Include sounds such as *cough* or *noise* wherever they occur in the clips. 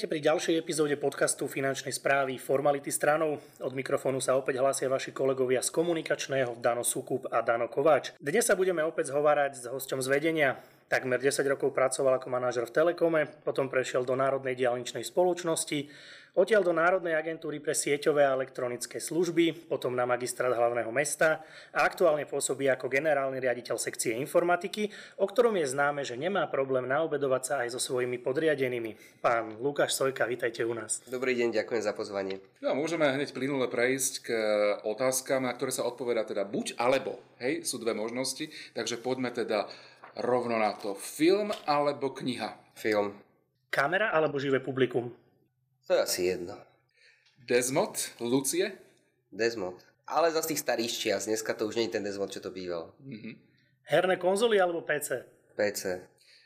Vítajte pri ďalšej epizóde podcastu finančnej správy Formality stranou. Od mikrofónu sa opäť hlásia vaši kolegovia z komunikačného Dano Sukup a Dano Kováč. Dnes sa budeme opäť zhovárať s hosťom z vedenia. Takmer 10 rokov pracoval ako manažer v Telekome, potom prešiel do Národnej diálničnej spoločnosti, Odtiaľ do Národnej agentúry pre sieťové a elektronické služby, potom na magistrát hlavného mesta a aktuálne pôsobí ako generálny riaditeľ sekcie informatiky, o ktorom je známe, že nemá problém naobedovať sa aj so svojimi podriadenými. Pán Lukáš Sojka, vítajte u nás. Dobrý deň, ďakujem za pozvanie. No, môžeme hneď plynule prejsť k otázkam, na ktoré sa odpovedá teda buď alebo. Hej, sú dve možnosti, takže poďme teda rovno na to. Film alebo kniha? Film. Kamera alebo živé publikum? To je asi jedno. Desmod, Lucie? Desmod. Ale za tých starých čias, dneska to už nie je ten Desmod, čo to býval. Mm-hmm. Herné konzoly alebo PC? PC.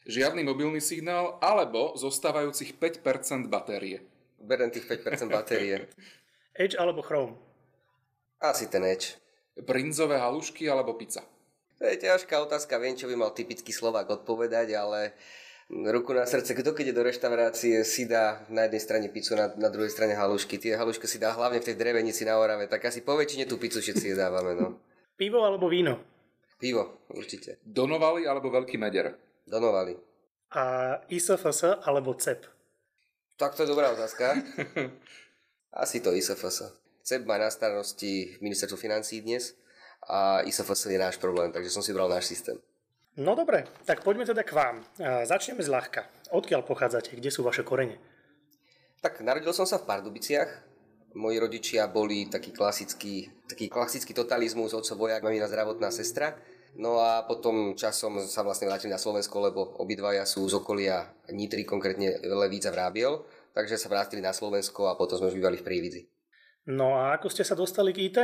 Žiadny mobilný signál alebo zostávajúcich 5% batérie? Berem tých 5% batérie. *laughs* Edge alebo Chrome? Asi ten Edge. Brinzové halušky alebo pizza? To je ťažká otázka, viem, čo by mal typický Slovák odpovedať, ale ruku na srdce, kto keď je do reštaurácie, si dá na jednej strane pizzu, na, na druhej strane halušky. Tie halušky si dá hlavne v tej drevenici na Orave, tak asi po väčšine tú pizzu všetci jedávame. No. *laughs* Pivo alebo víno? Pivo, určite. Donovali alebo veľký meder? Donovali. A ISFS alebo CEP? Tak to je dobrá otázka. *laughs* Asi to ISFS. CEP má na starosti ministerstvo financí dnes a ISFS je náš problém, takže som si bral náš systém. No dobre, tak poďme teda k vám. Začneme zľahka. Odkiaľ pochádzate? Kde sú vaše korene? Tak narodil som sa v Pardubiciach. Moji rodičia boli taký klasický, taký klasický totalizmus, otco vojak, mamina zdravotná sestra. No a potom časom sa vlastne vrátili na Slovensko, lebo obidvaja sú z okolia Nitry, konkrétne Levíc a Vrábiel. Takže sa vrátili na Slovensko a potom sme už bývali v Prívidzi. No a ako ste sa dostali k IT?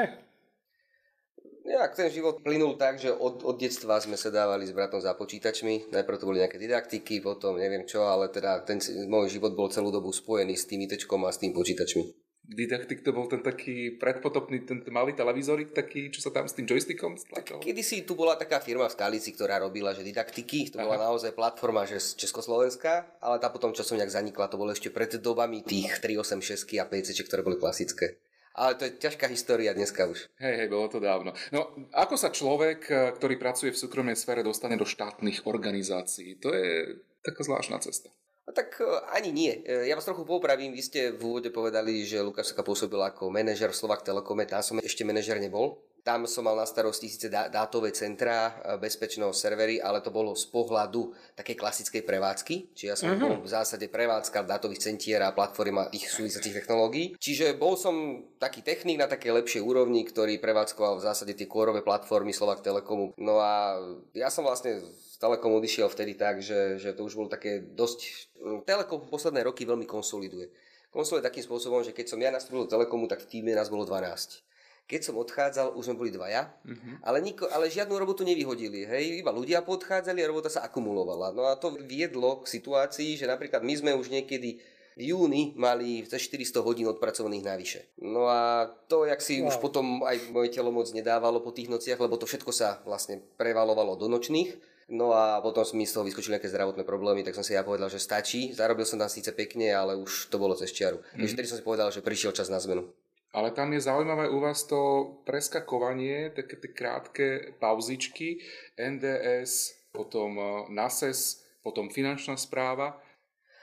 Nejak ten život plynul tak, že od, od detstva sme sa dávali s bratom za počítačmi. Najprv to boli nejaké didaktiky, potom neviem čo, ale teda ten môj život bol celú dobu spojený s tým ITčkom a s tým počítačmi. Didaktik to bol ten taký predpotopný, ten malý televízorik taký, čo sa tam s tým joystickom stlačal? Kedy si tu bola taká firma v Skalici, ktorá robila, že didaktiky, to bola Aha. naozaj platforma, že z Československa, ale tá potom časom nejak zanikla, to bolo ešte pred dobami tých 386 a PC, ktoré boli klasické. Ale to je ťažká história dneska už. Hej, hej, bolo to dávno. No, ako sa človek, eh, ktorý pracuje v súkromnej sfére, dostane do štátnych organizácií? To je taká zvláštna cesta. No tak eh, ani nie. Eh, ja vás trochu popravím. Vy ste v úvode povedali, že Lukáš sa pôsobil ako manažer v Slovak Telekome. Tam som ešte manažer nebol. Tam som mal na starosti síce dátové centra, e, bezpečnosť servery, ale to bolo z pohľadu takej klasickej prevádzky. Čiže ja som uh-huh. bol v zásade prevádzka dátových centier a platform a tých súvisiacich technológií. Čiže bol som taký technik na takej lepšej úrovni, ktorý prevádzkoval v zásade tie kórové platformy Slovak Telekomu. No a ja som vlastne Telekom odišiel vtedy tak, že, že to už bolo také dosť... Telekom posledné roky veľmi konsoliduje. Konsoliduje takým spôsobom, že keď som ja nastúpil do Telekomu, tak v týme nás bolo 12 keď som odchádzal, už sme boli dvaja, uh-huh. ale, niko, ale žiadnu robotu nevyhodili. Hej, iba ľudia podchádzali a robota sa akumulovala. No a to viedlo k situácii, že napríklad my sme už niekedy v júni mali cez 400 hodín odpracovaných navyše. No a to, jak si wow. už potom aj moje telo moc nedávalo po tých nociach, lebo to všetko sa vlastne prevalovalo do nočných. No a potom mi z toho vyskočili nejaké zdravotné problémy, tak som si ja povedal, že stačí. Zarobil som tam síce pekne, ale už to bolo cez čiaru. Mm-hmm. Takže vtedy som si povedal, že prišiel čas na zmenu. Ale tam je zaujímavé u vás to preskakovanie, také tie krátke pauzičky, NDS, potom e, NASES, potom finančná správa.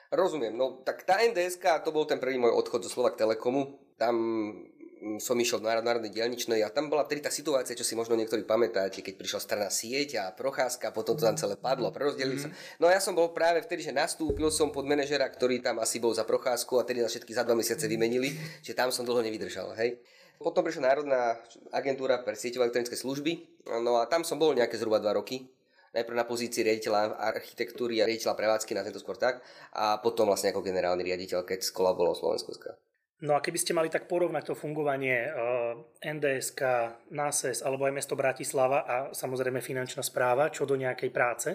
Rozumiem, no tak tá NDS, to bol ten prvý môj odchod zo Slovak Telekomu. Tam som išiel do Národnej dielničnej a tam bola vtedy tá situácia, čo si možno niektorí pamätáte, keď prišla strana sieť a procházka, potom to tam celé padlo, prerozdelili mm-hmm. sa. No a ja som bol práve vtedy, že nastúpil som pod manažera, ktorý tam asi bol za procházku a tedy na všetky za dva mesiace vymenili, že tam som dlho nevydržal, hej. Potom prišla Národná agentúra pre sieťové elektronické služby, no a tam som bol nejaké zhruba dva roky najprv na pozícii riaditeľa architektúry a riaditeľa prevádzky, na tento skôr tak, a potom vlastne ako generálny riaditeľ, keď skolabolo Slovensko. No a keby ste mali tak porovnať to fungovanie eh, NDSK, NASES alebo aj mesto Bratislava a samozrejme finančná správa, čo do nejakej práce?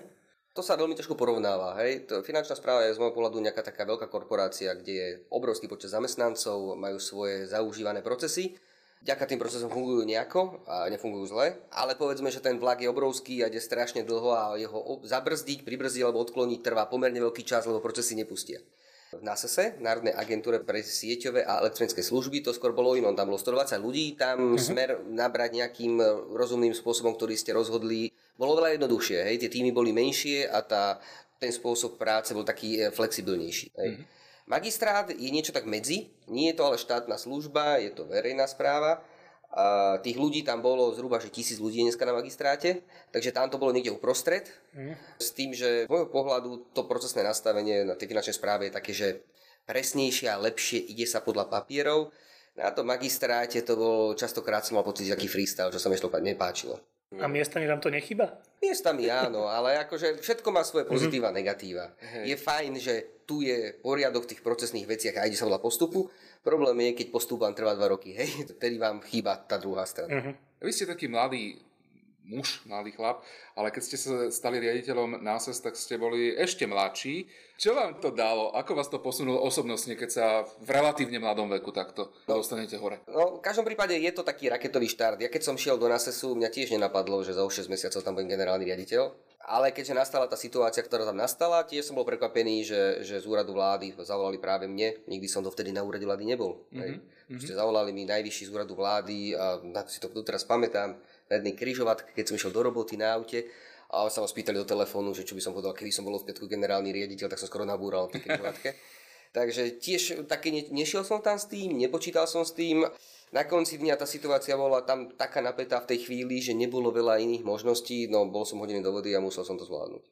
To sa veľmi ťažko porovnáva. Hej. Finančná správa je z môjho pohľadu nejaká taká veľká korporácia, kde je obrovský počet zamestnancov, majú svoje zaužívané procesy. Ďaká tým procesom fungujú nejako a nefungujú zle, ale povedzme, že ten vlak je obrovský a ide strašne dlho a jeho zabrzdiť, pribrzdiť alebo odkloniť trvá pomerne veľký čas, lebo procesy nepustia. V NASESE, Národnej agentúre pre sieťové a elektronické služby. To skôr bolo inom, tam bolo 120 ľudí, tam uh-huh. smer nabrať nejakým rozumným spôsobom, ktorý ste rozhodli, bolo veľa jednoduchšie. Hej? Tie týmy boli menšie a tá, ten spôsob práce bol taký e, flexibilnejší. Hej? Uh-huh. Magistrát je niečo tak medzi, nie je to ale štátna služba, je to verejná správa. A tých ľudí tam bolo zhruba že tisíc ľudí dneska na magistráte, takže tam to bolo niekde uprostred. Mm. S tým, že z môjho pohľadu to procesné nastavenie na tej finančnej správe je také, že presnejšie a lepšie ide sa podľa papierov. Na tom magistráte to bolo častokrát som mal pocit taký freestyle, čo sa mi nepáčilo. A miestami vám to nechyba? Miestami áno, ale akože všetko má svoje pozitíva a negatíva. Je fajn, že tu je poriadok v tých procesných veciach a ide sa veľa postupu. Problém je, keď postup vám trvá dva roky, hej, *laughs* vtedy vám chýba tá druhá strana. Uh-huh. Vy ste taký mladý muž, mladý chlap, ale keď ste sa stali riaditeľom NASES, tak ste boli ešte mladší. Čo vám to dalo? Ako vás to posunulo osobnostne, keď sa v relatívne mladom veku takto no, dostanete hore? No, v každom prípade je to taký raketový štart. Ja keď som šiel do NASESu, mňa tiež nenapadlo, že za 6 mesiacov tam budem generálny riaditeľ. Ale keďže nastala tá situácia, ktorá tam nastala, tiež som bol prekvapený, že, že z úradu vlády zavolali práve mne. Nikdy som dovtedy na úrade vlády nebol. Mm-hmm. zavolali mi najvyšší z úradu vlády a na si to doteraz pamätám na jednej križovatke, keď som išiel do roboty na aute a sa ma spýtali do telefónu, že čo by som povedal, kedy som bol v piatku generálny riaditeľ, tak som skoro nabúral tej križovatke. *laughs* Takže tiež také ne, nešiel som tam s tým, nepočítal som s tým. Na konci dňa tá situácia bola tam taká napätá v tej chvíli, že nebolo veľa iných možností, no bol som hodený do vody a musel som to zvládnuť.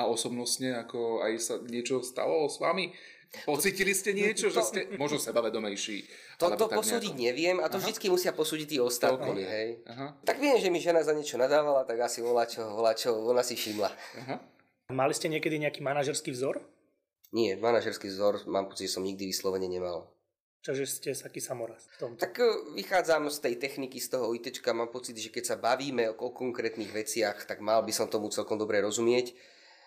A osobnostne, ako aj sa niečo stalo s vami? Pocitili ste niečo, že ste možno sebavedomejší? To, to posúdiť nejako... neviem a to Aha. vždy musia posúdiť tí ostatní. Hej. Aha. Tak viem, že mi žena za niečo nadávala, tak asi volá čo, volá čo, ona si všimla. Aha. Mali ste niekedy nejaký manažerský vzor? Nie, manažerský vzor mám pocit, že som nikdy vyslovene nemal. Čiže ste taký samoraz v tomto. Tak e, vychádzam z tej techniky, z toho ITčka, mám pocit, že keď sa bavíme o konkrétnych veciach, tak mal by som tomu celkom dobre rozumieť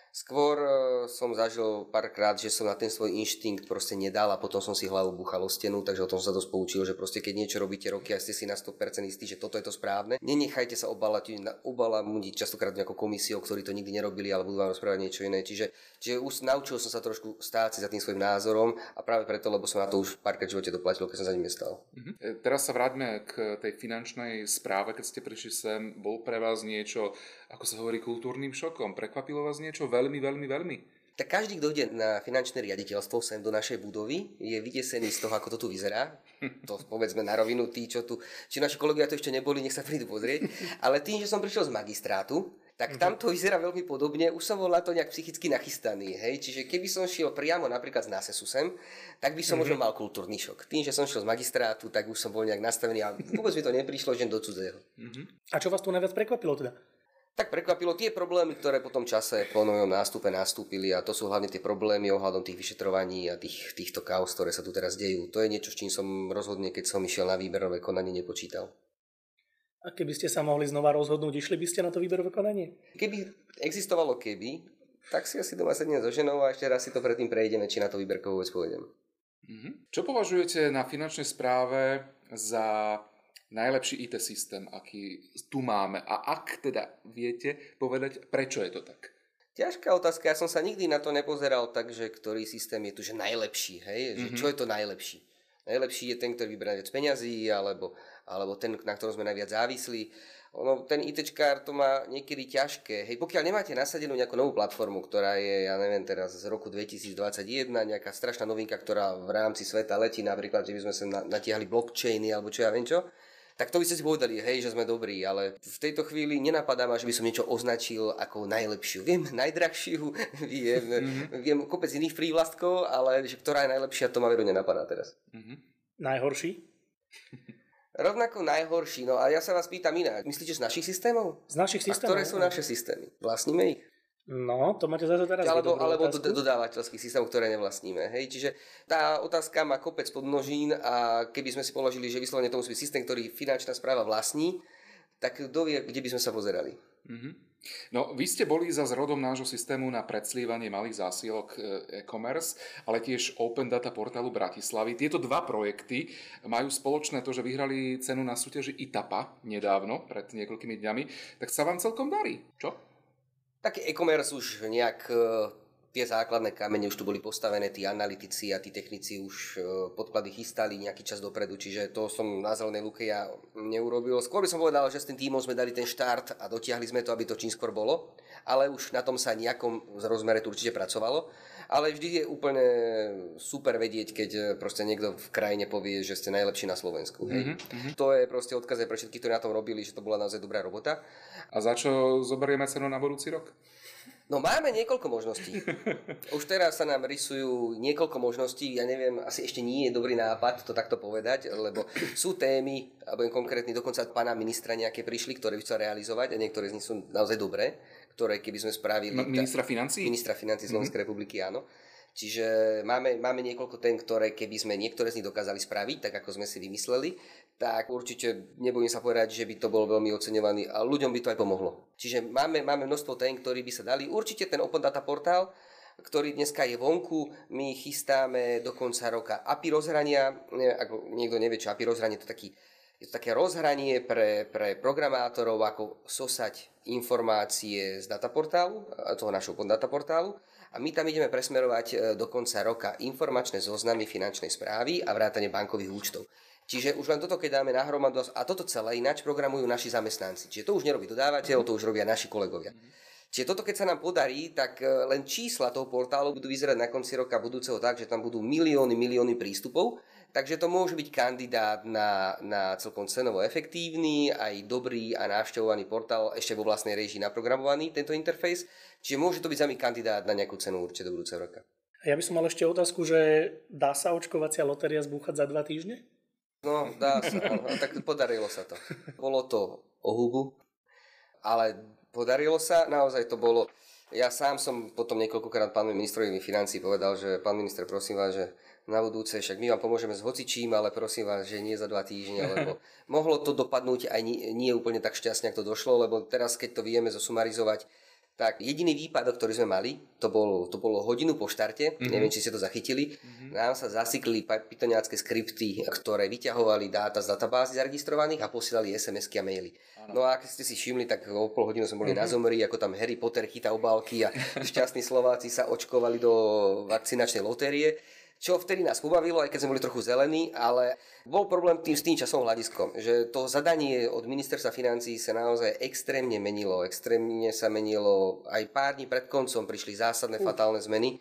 Skôr e, som zažil párkrát, že som na ten svoj inštinkt proste nedal a potom som si hlavu buchal o stenu, takže o tom sa dosť poučil, že proste keď niečo robíte roky a ste si na 100% istí, že toto je to správne, nenechajte sa obalať, obalamudiť častokrát nejakou komisiou, ktorí to nikdy nerobili, ale budú vám rozprávať niečo iné. Čiže, čiže už naučil som sa trošku stáť si za tým svojim názorom a práve preto, lebo som na to už párkrát v živote doplatil, keď som za ním nestal. Mhm. Teraz sa vráťme k tej finančnej správe, keď ste prišli sem, bol pre vás niečo ako sa hovorí, kultúrnym šokom. Prekvapilo vás niečo veľmi, veľmi, veľmi? Tak každý, kto ide na finančné riaditeľstvo sem do našej budovy, je vydesený z toho, ako to tu vyzerá. To povedzme na rovinu, tí, čo tu, či naši kolegovia to ešte neboli, nech sa prídu pozrieť. Ale tým, že som prišiel z magistrátu, tak mhm. tam to vyzerá veľmi podobne, už som bol na to nejak psychicky nachystaný, hej, čiže keby som šiel priamo napríklad z NASESu sem, tak by som mm-hmm. možno mal kultúrny šok. Tým, že som šiel z magistrátu, tak už som bol nejak nastavený a vôbec mi to neprišlo, že do cudzého. Mm-hmm. A čo vás tu najviac prekvapilo teda? Tak prekvapilo tie problémy, ktoré po tom čase po mojom nástupe nastúpili a to sú hlavne tie problémy ohľadom tých vyšetrovaní a tých, týchto kaos, ktoré sa tu teraz dejú. To je niečo, s čím som rozhodne, keď som išiel na výberové konanie, nepočítal. A keby ste sa mohli znova rozhodnúť, išli by ste na to výberové konanie? Keby existovalo keby, tak si asi doma sednem so ženou a ešte raz si to predtým prejdeme, či na to výberko vôbec pôjdem. Mm-hmm. Čo považujete na finančnej správe za najlepší IT systém, aký tu máme. A ak teda viete povedať, prečo je to tak? Ťažká otázka, ja som sa nikdy na to nepozeral tak, že ktorý systém je tu, že najlepší, hej? Že mm-hmm. čo je to najlepší? Najlepší je ten, ktorý vyberá viac peňazí, alebo, alebo ten, na ktorom sme najviac závislí. Ono, ten ITčkár to má niekedy ťažké. Hej, pokiaľ nemáte nasadenú nejakú novú platformu, ktorá je, ja neviem, teraz z roku 2021, nejaká strašná novinka, ktorá v rámci sveta letí, napríklad, že by sme sa natiahli blockchainy, alebo čo ja viem čo, tak to by ste si povedali, hej, že sme dobrí, ale v tejto chvíli nenapadá ma, že by som niečo označil ako najlepšiu. Viem najdrahšiu, *laughs* viem, mm-hmm. viem kopec iných prívlastkov, ale že ktorá je najlepšia, to ma veru nenapadá teraz. Mm-hmm. Najhorší? Rovnako najhorší, no a ja sa vás pýtam inak. Myslíte z našich systémov? Z našich systémov? A ktoré sú naše systémy? Vlastníme ich? No, to máte zase teraz Alebo, alebo do, dodávateľských systémov, ktoré nevlastníme. Hej? Čiže tá otázka má kopec podnožín a keby sme si položili, že vyslovene to musí byť systém, ktorý finančná správa vlastní, tak kto vie, kde by sme sa pozerali. Mm-hmm. No, vy ste boli za zrodom nášho systému na predslívanie malých zásielok e, e-commerce, ale tiež Open Data portálu Bratislavy. Tieto dva projekty majú spoločné to, že vyhrali cenu na súťaži ITAPA nedávno, pred niekoľkými dňami. Tak sa vám celkom darí, čo? Taký e-commerce už nejak e, tie základné kamene už tu boli postavené, tí analytici a tí technici už e, podklady chystali nejaký čas dopredu, čiže to som na zelenej luke ja neurobil. Skôr by som povedal, že s tým týmom sme dali ten štart a dotiahli sme to, aby to čím skôr bolo, ale už na tom sa nejakom rozmere tu určite pracovalo. Ale vždy je úplne super vedieť, keď e, proste niekto v krajine povie, že ste najlepší na Slovensku. Hej. Mm-hmm. To je proste odkaz pre všetkých, ktorí na tom robili, že to bola naozaj dobrá robota. A za čo zoberieme cenu na budúci rok? No máme niekoľko možností. *laughs* Už teraz sa nám rysujú niekoľko možností, ja neviem, asi ešte nie je dobrý nápad to takto povedať, lebo sú témy, alebo konkrétny dokonca pána ministra nejaké prišli, ktoré chcel realizovať a niektoré z nich sú naozaj dobré, ktoré keby sme spravili... Ministra financí? Ministra financí Slovenskej mm-hmm. republiky, áno. Čiže máme, máme niekoľko tém, ktoré keby sme niektoré z nich dokázali spraviť, tak ako sme si vymysleli, tak určite nebudem sa povedať, že by to bol veľmi oceňovaný a ľuďom by to aj pomohlo. Čiže máme, máme množstvo tém, ktoré by sa dali. Určite ten Open Data portál, ktorý dneska je vonku. My chystáme do konca roka API rozhrania. Ak niekto nevie, čo API rozhranie, to taký, je to také rozhranie pre, pre programátorov, ako sosať informácie z dataportálu, toho našho Open Data portálu. A my tam ideme presmerovať e, do konca roka informačné zoznamy finančnej správy a vrátanie bankových účtov. Čiže už len toto, keď dáme nahromadu a toto celé ináč programujú naši zamestnanci. Čiže to už nerobí dodávateľ, to už robia naši kolegovia. Čiže toto, keď sa nám podarí, tak e, len čísla toho portálu budú vyzerať na konci roka budúceho tak, že tam budú milióny, milióny prístupov. Takže to môže byť kandidát na, na celkom cenovo efektívny, aj dobrý a návštevovaný portál, ešte vo vlastnej režii naprogramovaný tento interfejs. Čiže môže to byť za kandidát na nejakú cenu určite do budúceho roka. Ja by som mal ešte otázku, že dá sa očkovacia lotéria zbúchať za dva týždne? No, dá sa, no, tak podarilo sa to. Bolo to o hubu, ale podarilo sa, naozaj to bolo... Ja sám som potom niekoľkokrát pánovi ministrovi financí povedal, že pán minister, prosím vás, že na budúce, však my vám pomôžeme s hocičím, ale prosím vás, že nie za dva týždne, lebo *laughs* mohlo to dopadnúť aj nie, nie úplne tak šťastne, ako to došlo, lebo teraz, keď to vieme zosumarizovať, tak jediný výpadok, ktorý sme mali, to bolo, to bolo hodinu po štarte, mm-hmm. neviem, či ste to zachytili, mm-hmm. nám sa zasyklili pythoniacké skripty, ktoré vyťahovali dáta z databázy zaregistrovaných a posielali SMS-ky a maily. Ano. No a keď ste si všimli, tak o pol hodinu sme boli mm-hmm. na zomri, ako tam Harry Potter chytá obálky a *laughs* šťastní Slováci sa očkovali do vakcinačnej lotérie čo vtedy nás pobavilo, aj keď sme boli trochu zelení, ale bol problém tým s tým časovým hľadiskom, že to zadanie od ministerstva financí sa naozaj extrémne menilo, extrémne sa menilo, aj pár dní pred koncom prišli zásadné fatálne zmeny.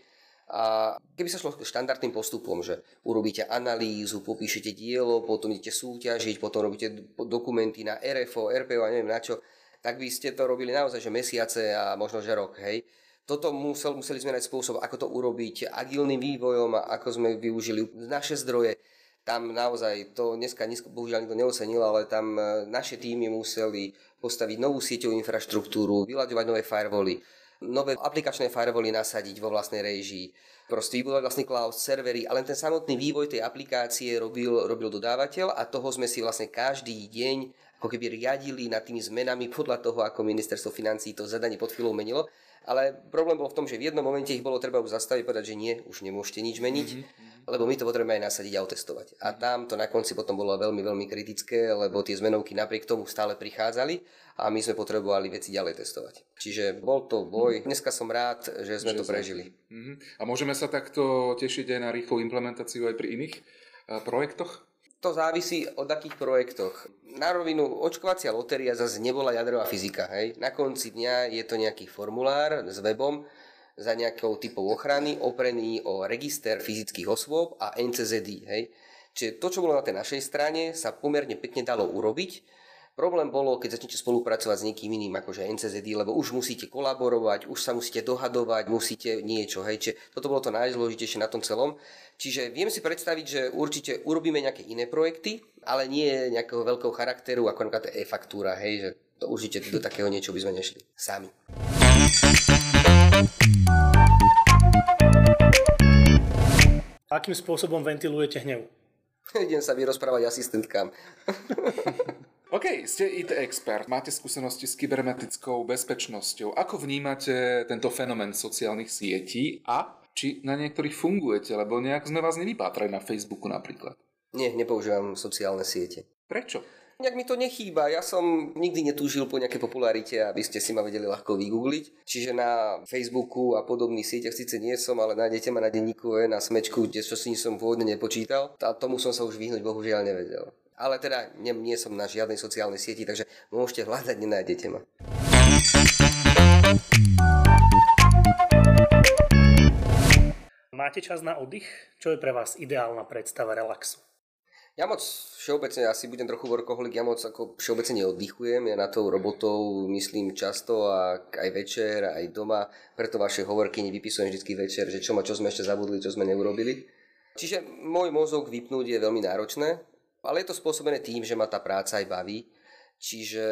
A keby sa šlo štandardným postupom, že urobíte analýzu, popíšete dielo, potom idete súťažiť, potom robíte dokumenty na RFO, RPO a neviem na čo, tak by ste to robili naozaj že mesiace a možno že rok, hej toto musel, museli sme nájsť spôsob, ako to urobiť agilným vývojom, ako sme využili naše zdroje. Tam naozaj, to dneska, dneska bohužiaľ nikto neocenil, ale tam e, naše týmy museli postaviť novú sieťovú infraštruktúru, vyľaďovať nové firewally, nové aplikačné firewally nasadiť vo vlastnej režii, proste vybudovať vlastný cloud servery, ale ten samotný vývoj tej aplikácie robil, robil dodávateľ a toho sme si vlastne každý deň ako keby riadili nad tými zmenami podľa toho, ako ministerstvo financí to zadanie pod chvíľou menilo. Ale problém bol v tom, že v jednom momente ich bolo treba už zastaviť, povedať, že nie, už nemôžete nič meniť, mm-hmm. lebo my to potrebujeme aj nasadiť a otestovať. A tam to na konci potom bolo veľmi, veľmi kritické, lebo tie zmenovky napriek tomu stále prichádzali a my sme potrebovali veci ďalej testovať. Čiže bol to boj. Mhm. Dneska som rád, že sme že to prežili. Mm-hmm. A môžeme sa takto tešiť aj na rýchlu implementáciu aj pri iných uh, projektoch? To závisí od akých projektoch. Na rovinu očkovacia lotéria zase nebola jadrová fyzika. Hej. Na konci dňa je to nejaký formulár s webom za nejakou typou ochrany oprený o register fyzických osôb a NCZD. Hej. Čiže to, čo bolo na tej našej strane, sa pomerne pekne dalo urobiť Problém bolo, keď začnete spolupracovať s niekým iným, akože NCZD, lebo už musíte kolaborovať, už sa musíte dohadovať, musíte niečo, hej, čiže toto bolo to najdôležitejšie na tom celom. Čiže viem si predstaviť, že určite urobíme nejaké iné projekty, ale nie nejakého veľkého charakteru, ako napríklad e-faktúra, hej, že to určite do takého niečo by sme nešli sami. Akým spôsobom ventilujete hnev? *laughs* Idem sa vyrozprávať asistentkám. *laughs* OK, ste IT expert, máte skúsenosti s kybernetickou bezpečnosťou. Ako vnímate tento fenomén sociálnych sietí a či na niektorých fungujete, lebo nejak sme vás nevypátrali na Facebooku napríklad? Nie, nepoužívam sociálne siete. Prečo? Nejak mi to nechýba. Ja som nikdy netúžil po nejakej popularite, aby ste si ma vedeli ľahko vygoogliť. Čiže na Facebooku a podobných sieťach síce nie som, ale nájdete ma na denníku na smečku, kde čo si som pôvodne nepočítal. A tomu som sa už vyhnúť bohužiaľ nevedel. Ale teda nie, nie som na žiadnej sociálnej sieti, takže môžete hľadať, nenájdete ma. Máte čas na oddych? Čo je pre vás ideálna predstava relaxu? Ja moc všeobecne, asi budem trochu workoholik, ja moc ako všeobecne neoddychujem, ja na tou robotou myslím často a aj večer, aj doma, preto vaše hovorky nevypisujem vždy večer, že čo ma, čo sme ešte zabudli, čo sme neurobili. Čiže môj mozog vypnúť je veľmi náročné, ale je to spôsobené tým, že ma tá práca aj baví Čiže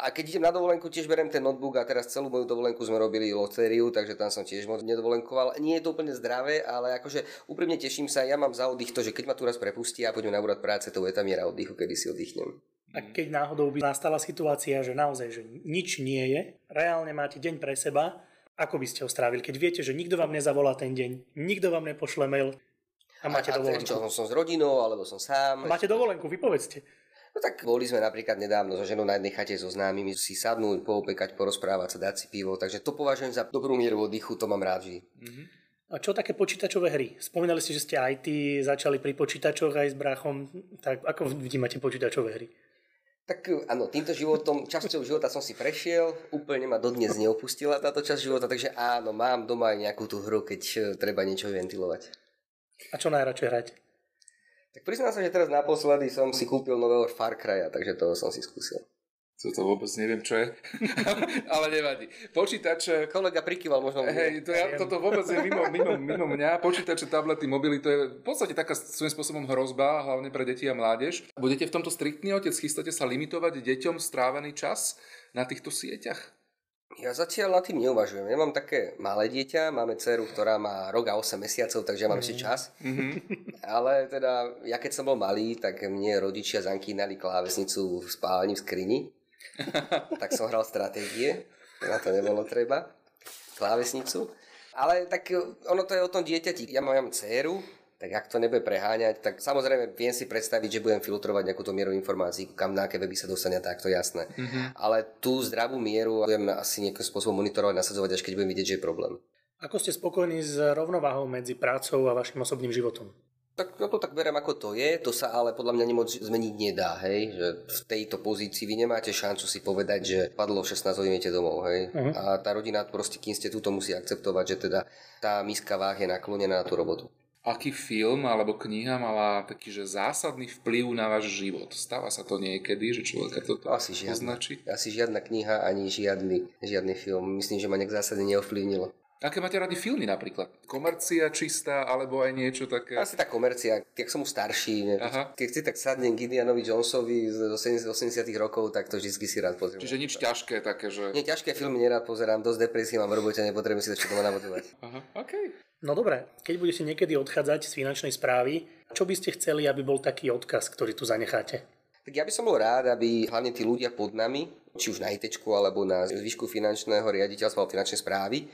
a keď idem na dovolenku, tiež berem ten notebook a teraz celú moju dovolenku sme robili lotériu, takže tam som tiež moc nedovolenkoval. Nie je to úplne zdravé, ale akože úprimne teším sa, ja mám za oddych to, že keď ma tu raz prepustí a poďme na úrad práce, to je tá miera oddychu, kedy si oddychnem. A keď náhodou by nastala situácia, že naozaj, že nič nie je, reálne máte deň pre seba, ako by ste ho strávili, keď viete, že nikto vám nezavolá ten deň, nikto vám nepošle mail a máte a, dovolenku. A som s rodinou, alebo som sám. Máte dovolenku, vypovedzte. No tak boli sme napríklad nedávno so ženou na jednej chate so známymi si sadnúť, poopekať, porozprávať sa, dať si pivo, takže to považujem za dobrú mieru oddychu, to mám rád vždy. Mm-hmm. A čo také počítačové hry? Spomínali ste, že ste ty začali pri počítačoch aj s bráchom, tak ako vnímate počítačové hry? Tak áno, týmto životom, časťou života som si prešiel, úplne ma dodnes neopustila táto časť života, takže áno, mám doma aj nejakú tú hru, keď treba niečo ventilovať. A čo najradšej hrať? Tak priznám sa, že teraz naposledy som si kúpil nového Far Cry'a, takže toho som si skúsil. Co to vôbec neviem, čo je. *laughs* Ale nevadí. Počítač... Kolega prikyval možno. Hej, to ja, toto vôbec je mimo, mimo, mimo mňa. Počítače, tablety, mobily, to je v podstate taká svojím spôsobom hrozba, hlavne pre deti a mládež. Budete v tomto striktný otec, chystáte sa limitovať deťom strávený čas na týchto sieťach? Ja zatiaľ nad tým neuvažujem. Ja mám také malé dieťa, máme dceru, ktorá má rok a 8 mesiacov, takže ja mám ešte čas. Mm-hmm. *laughs* Ale teda, ja keď som bol malý, tak mne rodičia zankínali klávesnicu v spálni v skrini. *laughs* tak som hral stratégie, na to nebolo treba. Klávesnicu. Ale tak ono to je o tom dieťati. Ja mám dceru, tak ak to nebude preháňať, tak samozrejme viem si predstaviť, že budem filtrovať nejakú mieru informácií, kam na aké weby sa dostane, tak to jasné. Mm-hmm. Ale tú zdravú mieru budem asi nejakým spôsobom monitorovať, nasadzovať, až keď budem vidieť, že je problém. Ako ste spokojní s rovnováhou medzi prácou a vašim osobným životom? Tak ja to tak berem ako to je, to sa ale podľa mňa nemoc zmeniť nedá, hej, že v tejto pozícii vy nemáte šancu si povedať, že padlo 16 hodín domov, hej, uh-huh. a tá rodina proste, kým ste tu, to musí akceptovať, že teda tá miska váh je naklonená na tú robotu aký film alebo kniha mala taký že zásadný vplyv na váš život? Stáva sa to niekedy, že človeka to Asi žiadna. označí? Asi žiadna kniha ani žiadny, žiadny film. Myslím, že ma nejak zásadne neovplyvnilo. Aké máte rady filmy napríklad? Komercia čistá, alebo aj niečo také? Asi tá komercia, keď som už starší. Aha. Keď si tak sadnem k Indianovi Jonesovi z 80, 80 rokov, tak to vždy si rád pozriem. Čiže nič ťažké také, že... Nie, ťažké filmy nerád pozerám, dosť depresie mám v robote, nepotrebujem si to všetko namotivovať. *laughs* Aha, okay. No dobre, keď budete niekedy odchádzať z finančnej správy, čo by ste chceli, aby bol taký odkaz, ktorý tu zanecháte? Tak ja by som bol rád, aby hlavne tí ľudia pod nami, či už na IT alebo na zvyšku finančného riaditeľstva alebo finančnej správy,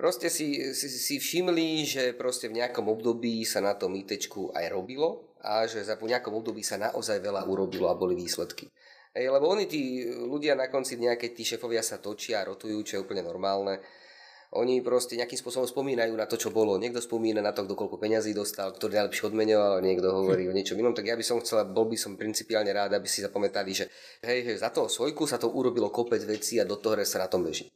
Proste si, si, si všimli, že proste v nejakom období sa na tom IT aj robilo a že za po nejakom období sa naozaj veľa urobilo a boli výsledky. Ej, lebo oni tí ľudia na konci keď tí šefovia sa točia a rotujú, čo je úplne normálne, oni proste nejakým spôsobom spomínajú na to, čo bolo. Niekto spomína na to, kto koľko peňazí dostal, ktorý najlepšie odmenoval, niekto hovorí o niečom inom. Tak ja by som chcel, bol by som principiálne rád, aby si zapamätali, že hej, že za toho svojku sa to urobilo kopec vecí a do toho sa na tom beží.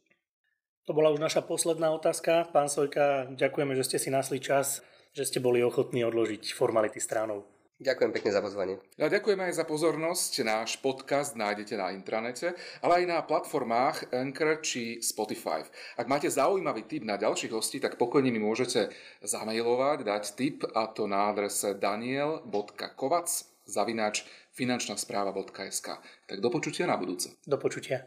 To bola už naša posledná otázka. Pán Sojka, ďakujeme, že ste si nasli čas, že ste boli ochotní odložiť formality stránov. Ďakujem pekne za pozvanie. A ďakujeme aj za pozornosť. Náš podcast nájdete na intranete, ale aj na platformách Anchor či Spotify. Ak máte zaujímavý tip na ďalších hostí, tak pokojne mi môžete zamailovať, dať tip a to na adrese daniel.kovac zavináč finančná správa.sk. Tak do počutia na budúce. Do počutia.